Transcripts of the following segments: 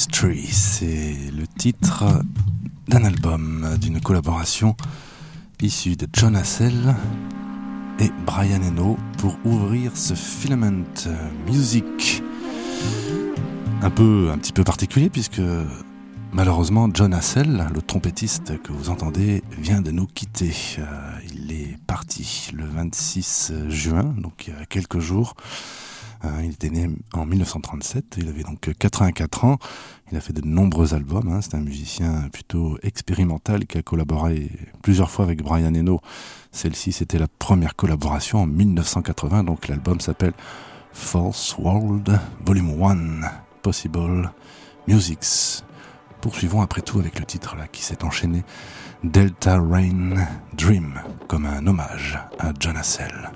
C'est le titre d'un album, d'une collaboration issue de John Hassell et Brian Eno pour ouvrir ce Filament Music. Un peu, un petit peu particulier puisque malheureusement John Hassell, le trompettiste que vous entendez, vient de nous quitter. Euh, il est parti le 26 juin, donc il y a quelques jours. Euh, il était né en 1937, il avait donc 84 ans. Il a fait de nombreux albums. Hein. C'est un musicien plutôt expérimental qui a collaboré plusieurs fois avec Brian Eno. Celle-ci, c'était la première collaboration en 1980. Donc l'album s'appelle False World Volume 1 Possible Musics. Poursuivons après tout avec le titre qui s'est enchaîné Delta Rain Dream comme un hommage à John Hassell.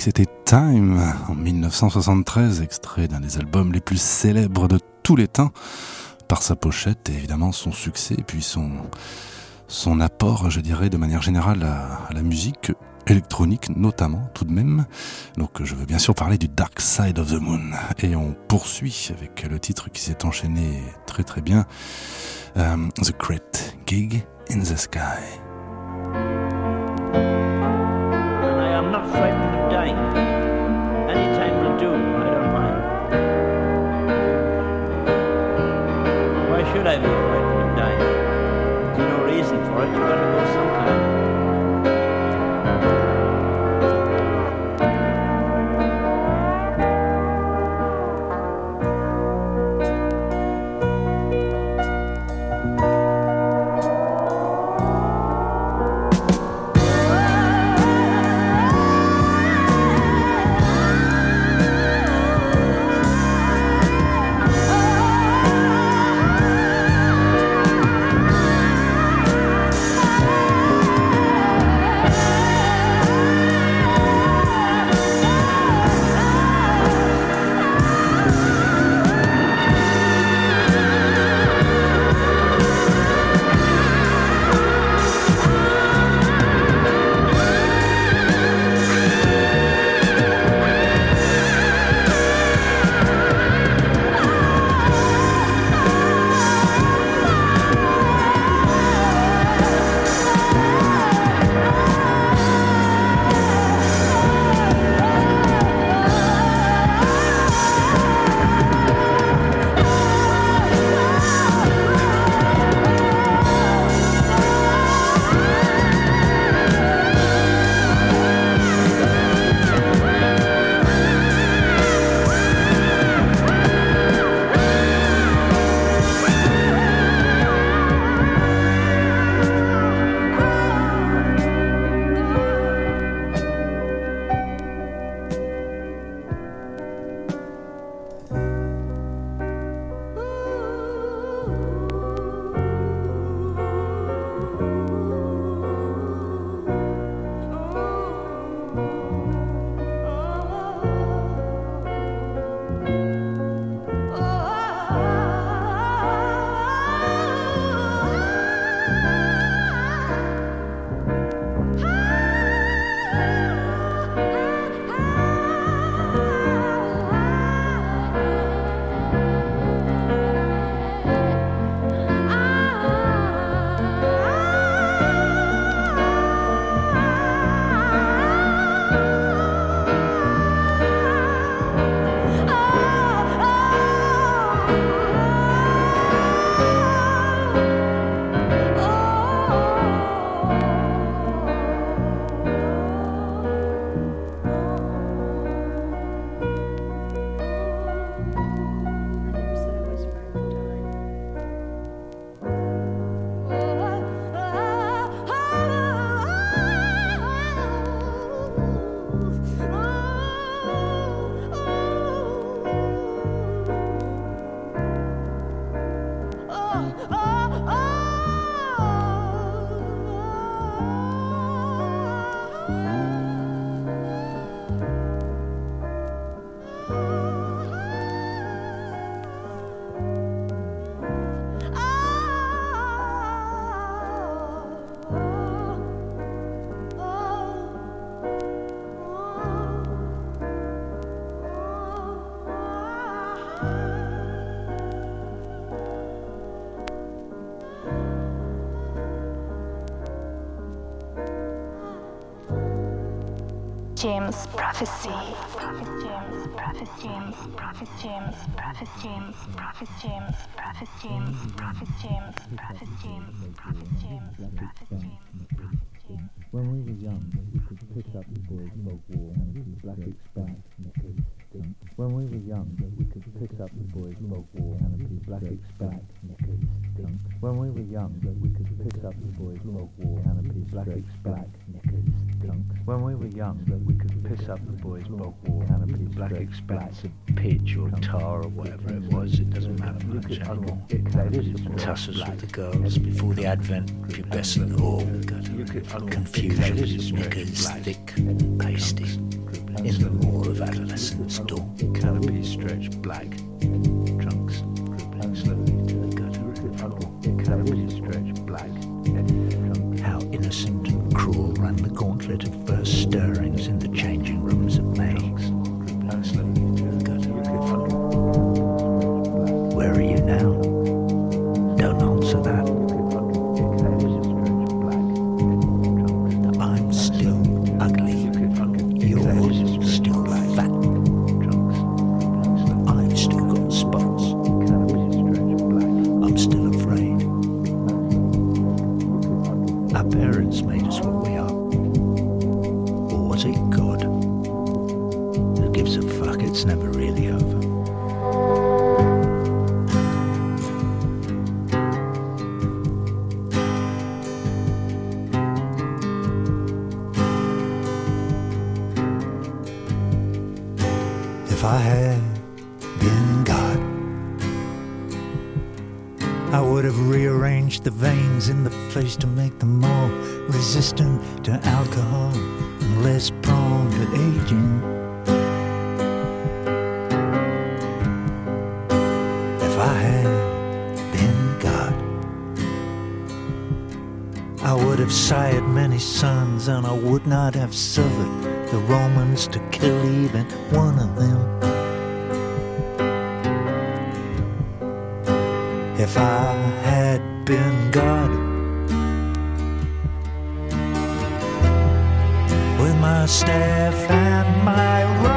C'était Time en 1973, extrait d'un des albums les plus célèbres de tous les temps, par sa pochette et évidemment son succès, puis son, apport, je dirais, de manière générale à, la musique électronique notamment tout de même. Donc je veux bien sûr parler du Dark Side of the Moon. Et on poursuit avec le titre qui s'est enchaîné très très bien, euh, The Great Gig in the Sky. There's no reason for it. James Prophecy. Prophet James, Prophet James, Prophet James, Prophet James, Prophet James, Prophet James, Prophet James, Prophet James, Prophet James, Prophet James, Prophet James. When we were young, we could pick up the boys' folk were young that we could piss up the boys' bog wall, canopies, black expanse of pitch or tar or whatever it was, it doesn't matter much anymore. Tussles with the girls before the advent, pubescent oh, org, confusion, knickers, thick, pasty, in the maw of adolescence, dawn, canopies stretched black, trunks dribbling slowly to the gutter, canopies stretched black, how innocent and cruel ran the gauntlet of have suffered the Romans to kill even one of them. If I had been God, with my staff and my rod.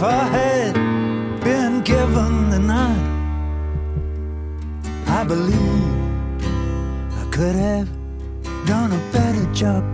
if I had been given the night, I believe I could have done a better job.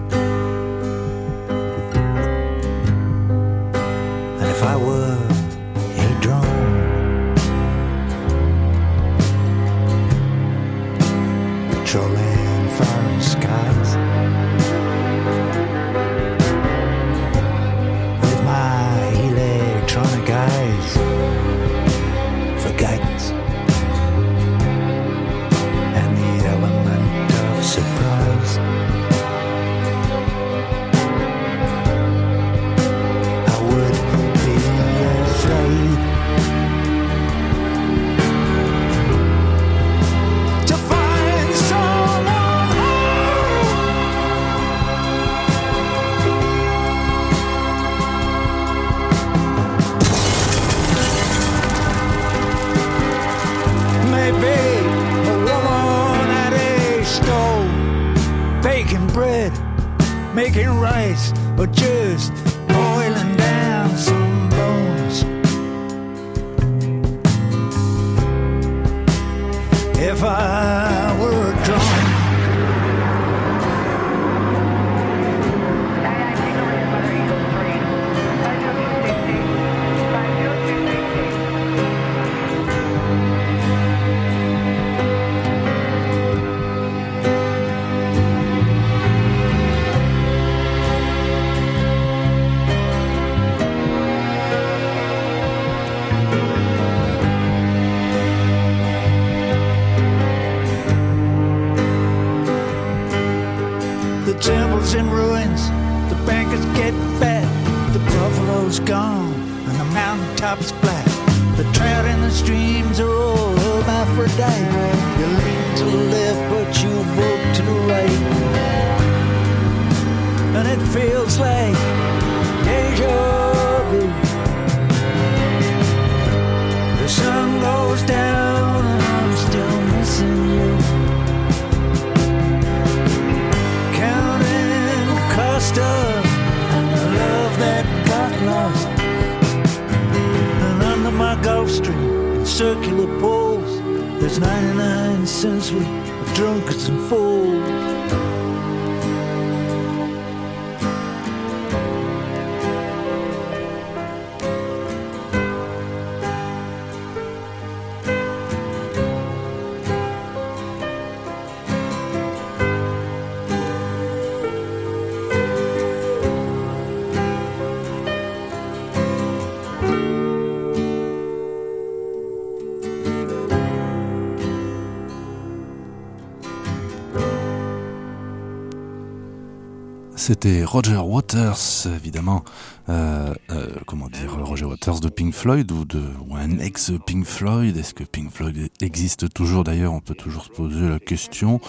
C'était Roger Waters, évidemment. Euh, euh, comment dire, Roger Waters de Pink Floyd ou, de, ou un ex-Pink Floyd? Est-ce que Pink Floyd existe toujours? D'ailleurs On peut toujours se poser la question.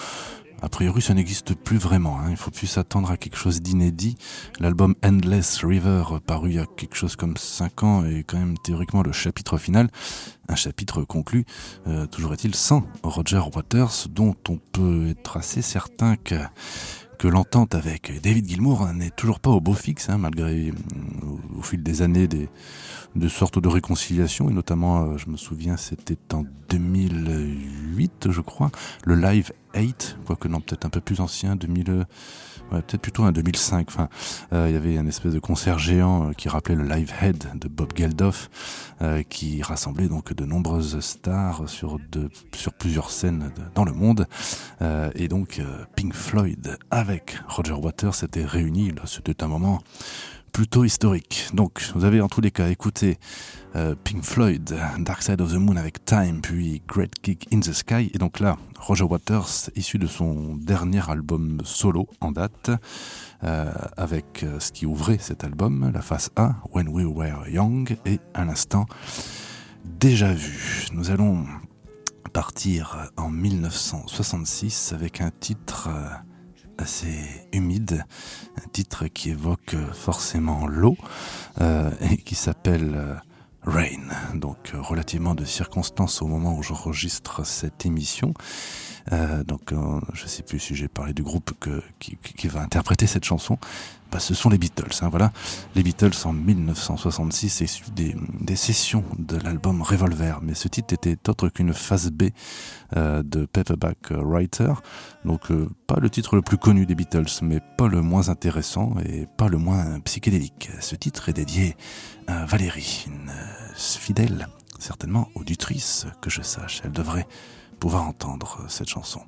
A priori, ça n'existe plus vraiment. Hein. Il faut plus s'attendre à quelque chose d'inédit. L'album Endless River, paru il y a quelque chose comme 5 ans, est quand même théoriquement le chapitre final. Un chapitre conclu, euh, toujours est-il, sans Roger Waters, dont on peut être assez certain que que l'entente avec David Gilmour n'est toujours pas au beau fixe, hein, malgré au, au, fil des années des, de sortes de réconciliation, et notamment, euh, je me souviens, c'était en 2008, je crois, le Live 8, quoique non, peut-être un peu plus ancien, 2000 ouais, peut-être plutôt un 2005. Enfin, euh, il y avait un espèce de concert géant euh, qui rappelait le Live Head de Bob Geldof, euh, qui rassemblait donc de nombreuses stars sur, de, sur plusieurs scènes dans le monde. Euh, et donc euh, Pink Floyd avec Roger Waters s'étaient réunis. C'était un moment plutôt historique. Donc, vous avez en tous les cas écouté euh, Pink Floyd, Dark Side of the Moon avec Time, puis Great Kick in the Sky. Et donc là, Roger Waters, issu de son dernier album solo en date, euh, avec euh, ce qui ouvrait cet album, la face A, When We Were Young, et à l'instant, déjà vu. Nous allons partir en 1966 avec un titre assez humide, un titre qui évoque forcément l'eau euh, et qui s'appelle euh, Rain, donc euh, relativement de circonstances au moment où j'enregistre cette émission. Euh, donc euh, je ne sais plus si j'ai parlé du groupe qui, va interpréter cette chanson. Bah, ce sont les Beatles. Hein, voilà, les Beatles en 1966 issu des, des sessions de l'album Revolver. Mais ce titre était autre qu'une phase B euh, de Paperback Writer. Donc euh, pas le titre le plus connu des Beatles, mais pas le moins intéressant et pas le moins psychédélique. Ce titre est dédié à Valérie, une fidèle, certainement auditrice que je sache. Elle devrait pouvoir entendre cette chanson.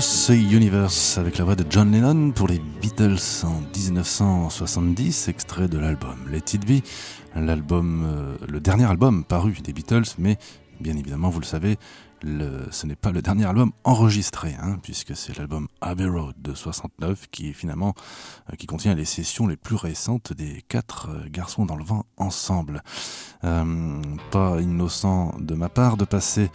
Across Universe avec la voix de John Lennon pour les Beatles en 1970, extrait de l'album Let It Be, l'album, euh, le dernier album paru des Beatles, mais bien évidemment, vous le savez, ce n'est pas le dernier album enregistré, hein, puisque c'est l'album Abbey Road de 69 qui finalement euh, qui contient les sessions les plus récentes des quatre euh, garçons dans le vent ensemble. Pas innocent de ma part de passer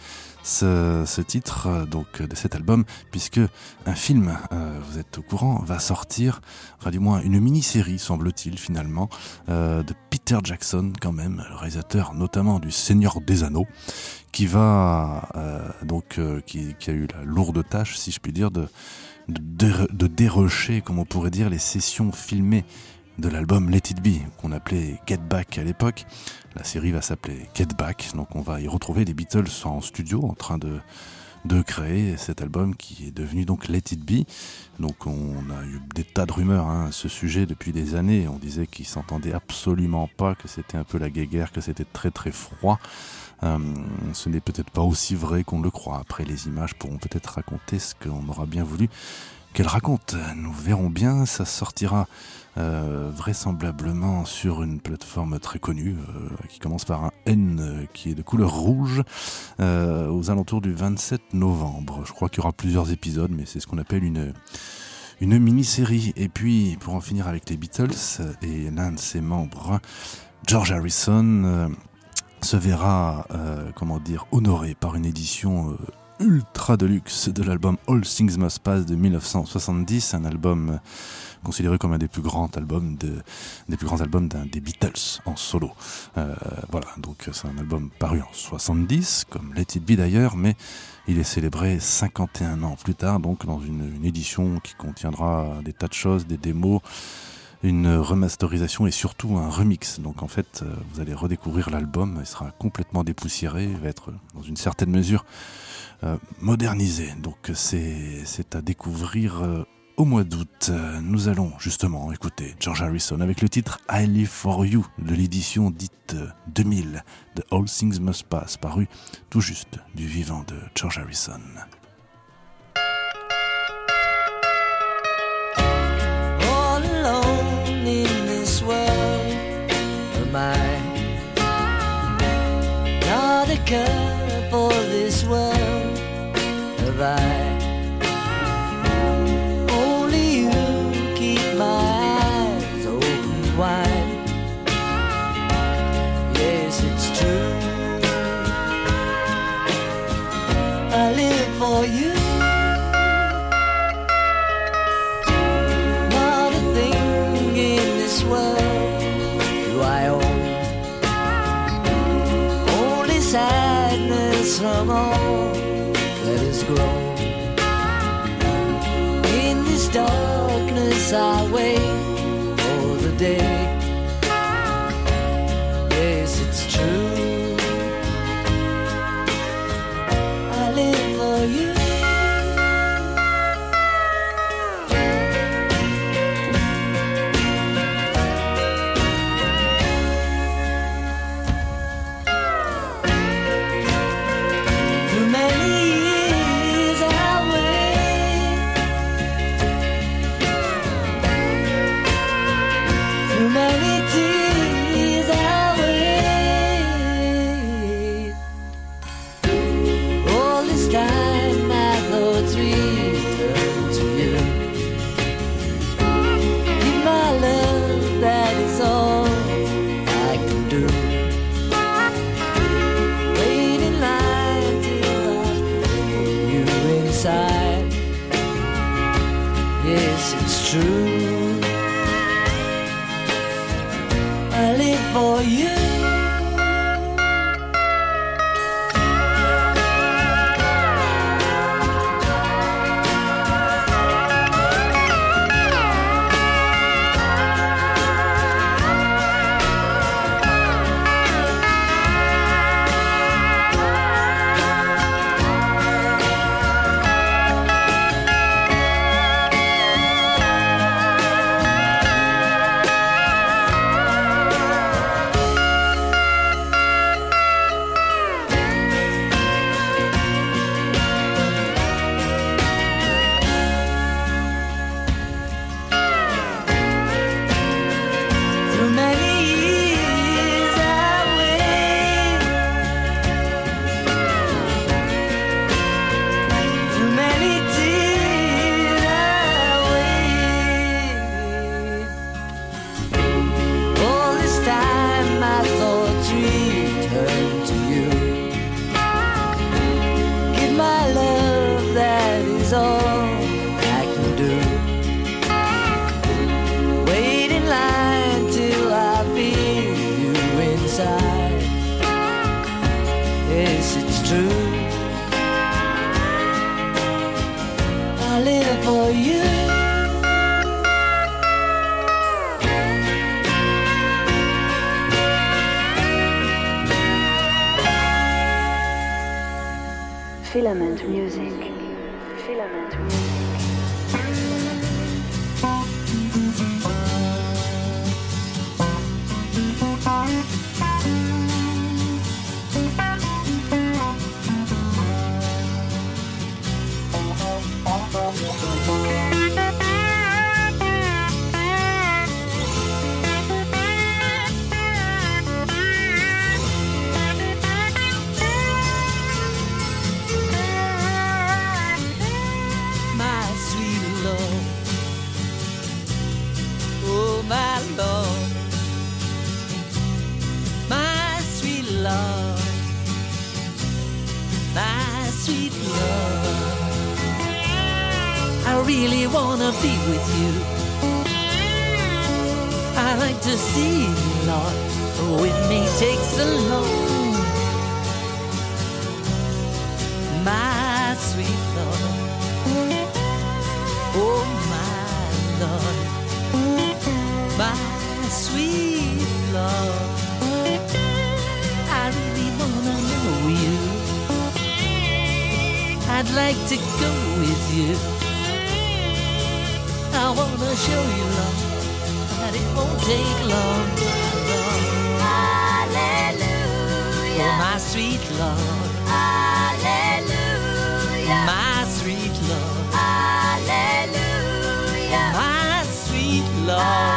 ce, titre euh, donc de cet album, puisque un film, euh, vous êtes au courant, va sortir, enfin du moins une mini-série semble-t-il finalement, euh, de Peter Jackson quand même, le réalisateur notamment du Seigneur des Anneaux, qui va donc qui, a eu la lourde tâche, si je puis dire, de dérocher, comme on pourrait dire, les sessions filmées de l'album Let It Be, qu'on appelait Get Back à l'époque. La série va s'appeler Get Back, donc on va y retrouver les Beatles en studio en train de, de créer cet album qui est devenu donc Let It Be. Donc on a eu des tas de rumeurs hein, à ce sujet depuis des années. On disait qu'ils s'entendaient absolument pas, que c'était un peu la guéguerre, que c'était très très froid. Euh, ce n'est peut-être pas aussi vrai qu'on le croit. Après, les images pourront peut-être raconter ce qu'on aura bien voulu qu'elles racontent. Nous verrons bien. Ça sortira euh, vraisemblablement sur une plateforme très connue euh, qui commence par un N euh, qui est de couleur rouge aux alentours du 27 novembre. Je crois qu'il y aura plusieurs épisodes, mais c'est ce qu'on appelle une une mini-série. Et puis, pour en finir avec les Beatles et l'un de ses membres, George Harrison, se verra, comment dire, honoré par une édition ultra deluxe de l'album All Things Must Pass de 1970, un album considéré comme un des plus grands albums de, des plus grands albums des Beatles en solo. Euh, voilà, donc c'est un album paru en 70, comme Let It Be d'ailleurs, mais il est célébré 51 ans plus tard, donc dans une, une édition qui contiendra des tas de choses, des démos, une remasterisation et surtout un remix. Donc en fait, euh, vous allez redécouvrir l'album, il sera complètement dépoussiéré, il va être dans une certaine mesure modernisé. Donc c'est à découvrir euh, au mois d'août. Euh, Nous allons justement écouter George Harrison avec le titre I Live For You de l'édition dite euh, 2000 de All Things Must Pass, paru tout juste du vivant de George Harrison. in for this world have Only you keep my eyes open wide. Yes, it's true. I live for you. Not a thing in this world do I own. Only sadness from all has grown. In this darkness I wait My sweet Lord, oh my Lord, my sweet Lord, I really wanna know you. I'd like to go with you. I wanna show you love that it won't take long. Hallelujah. Oh, my sweet Lord. Ah. Hallelujah. My sweet Lord. Hallelujah. My sweet Lord.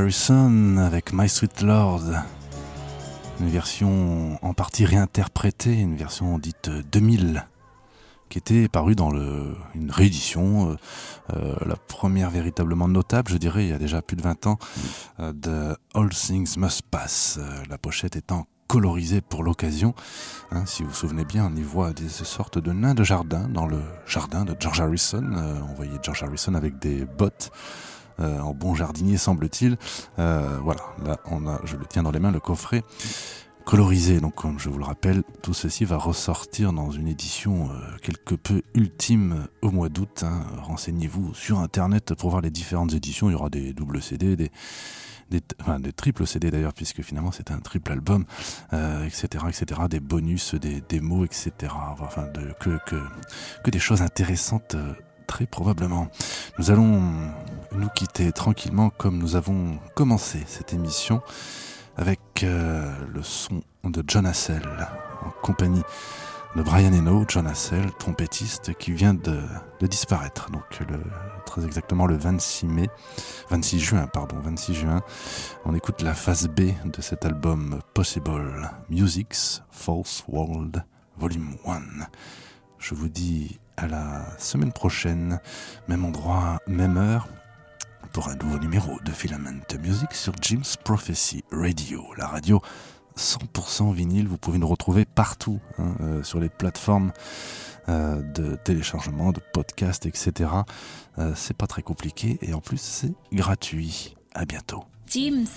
Harrison avec My Sweet Lord. Une version en partie réinterprétée, une version dite 2000, qui était parue dans une réédition, euh, euh, la première véritablement notable, je dirais, il y a déjà plus de 20 ans, euh, de All Things Must Pass. La pochette étant colorisée pour l'occasion. Hein, si vous vous souvenez bien, on y voit des sortes de nains de jardin dans le jardin de George Harrison. On voyait George Harrison avec des bottes en bon jardinier semble-t-il. Euh, voilà, là on a, je le tiens dans les mains, le coffret colorisé. Donc comme je vous le rappelle, tout ceci va ressortir dans une édition euh, quelque peu ultime au mois d'août. hein. Renseignez-vous sur internet pour voir les différentes éditions. Il y aura des doubles CD, des enfin, triples CD d'ailleurs, puisque finalement c'est un triple album, euh, etc., etc., des bonus, des démos, etc. Enfin, que, des choses intéressantes, euh, très probablement. Nous allons nous quitter tranquillement comme nous avons commencé cette émission avec euh, le son de John Hassel en compagnie de Brian Eno, John Hassell, trompettiste qui vient de, disparaître. Donc très exactement le 26 mai, 26 juin, pardon, 26 juin. On écoute la phase B de cet album Possible Music's False World Volume 1. Je vous dis à la semaine prochaine, même endroit, même heure, pour un nouveau numéro de Filament Music sur Jim's Prophecy Radio, la radio 100% vinyle. Vous pouvez nous retrouver partout hein, euh, sur les plateformes euh, de téléchargement, de podcast, etc. Euh, c'est pas très compliqué et en plus c'est gratuit. À bientôt. Jim's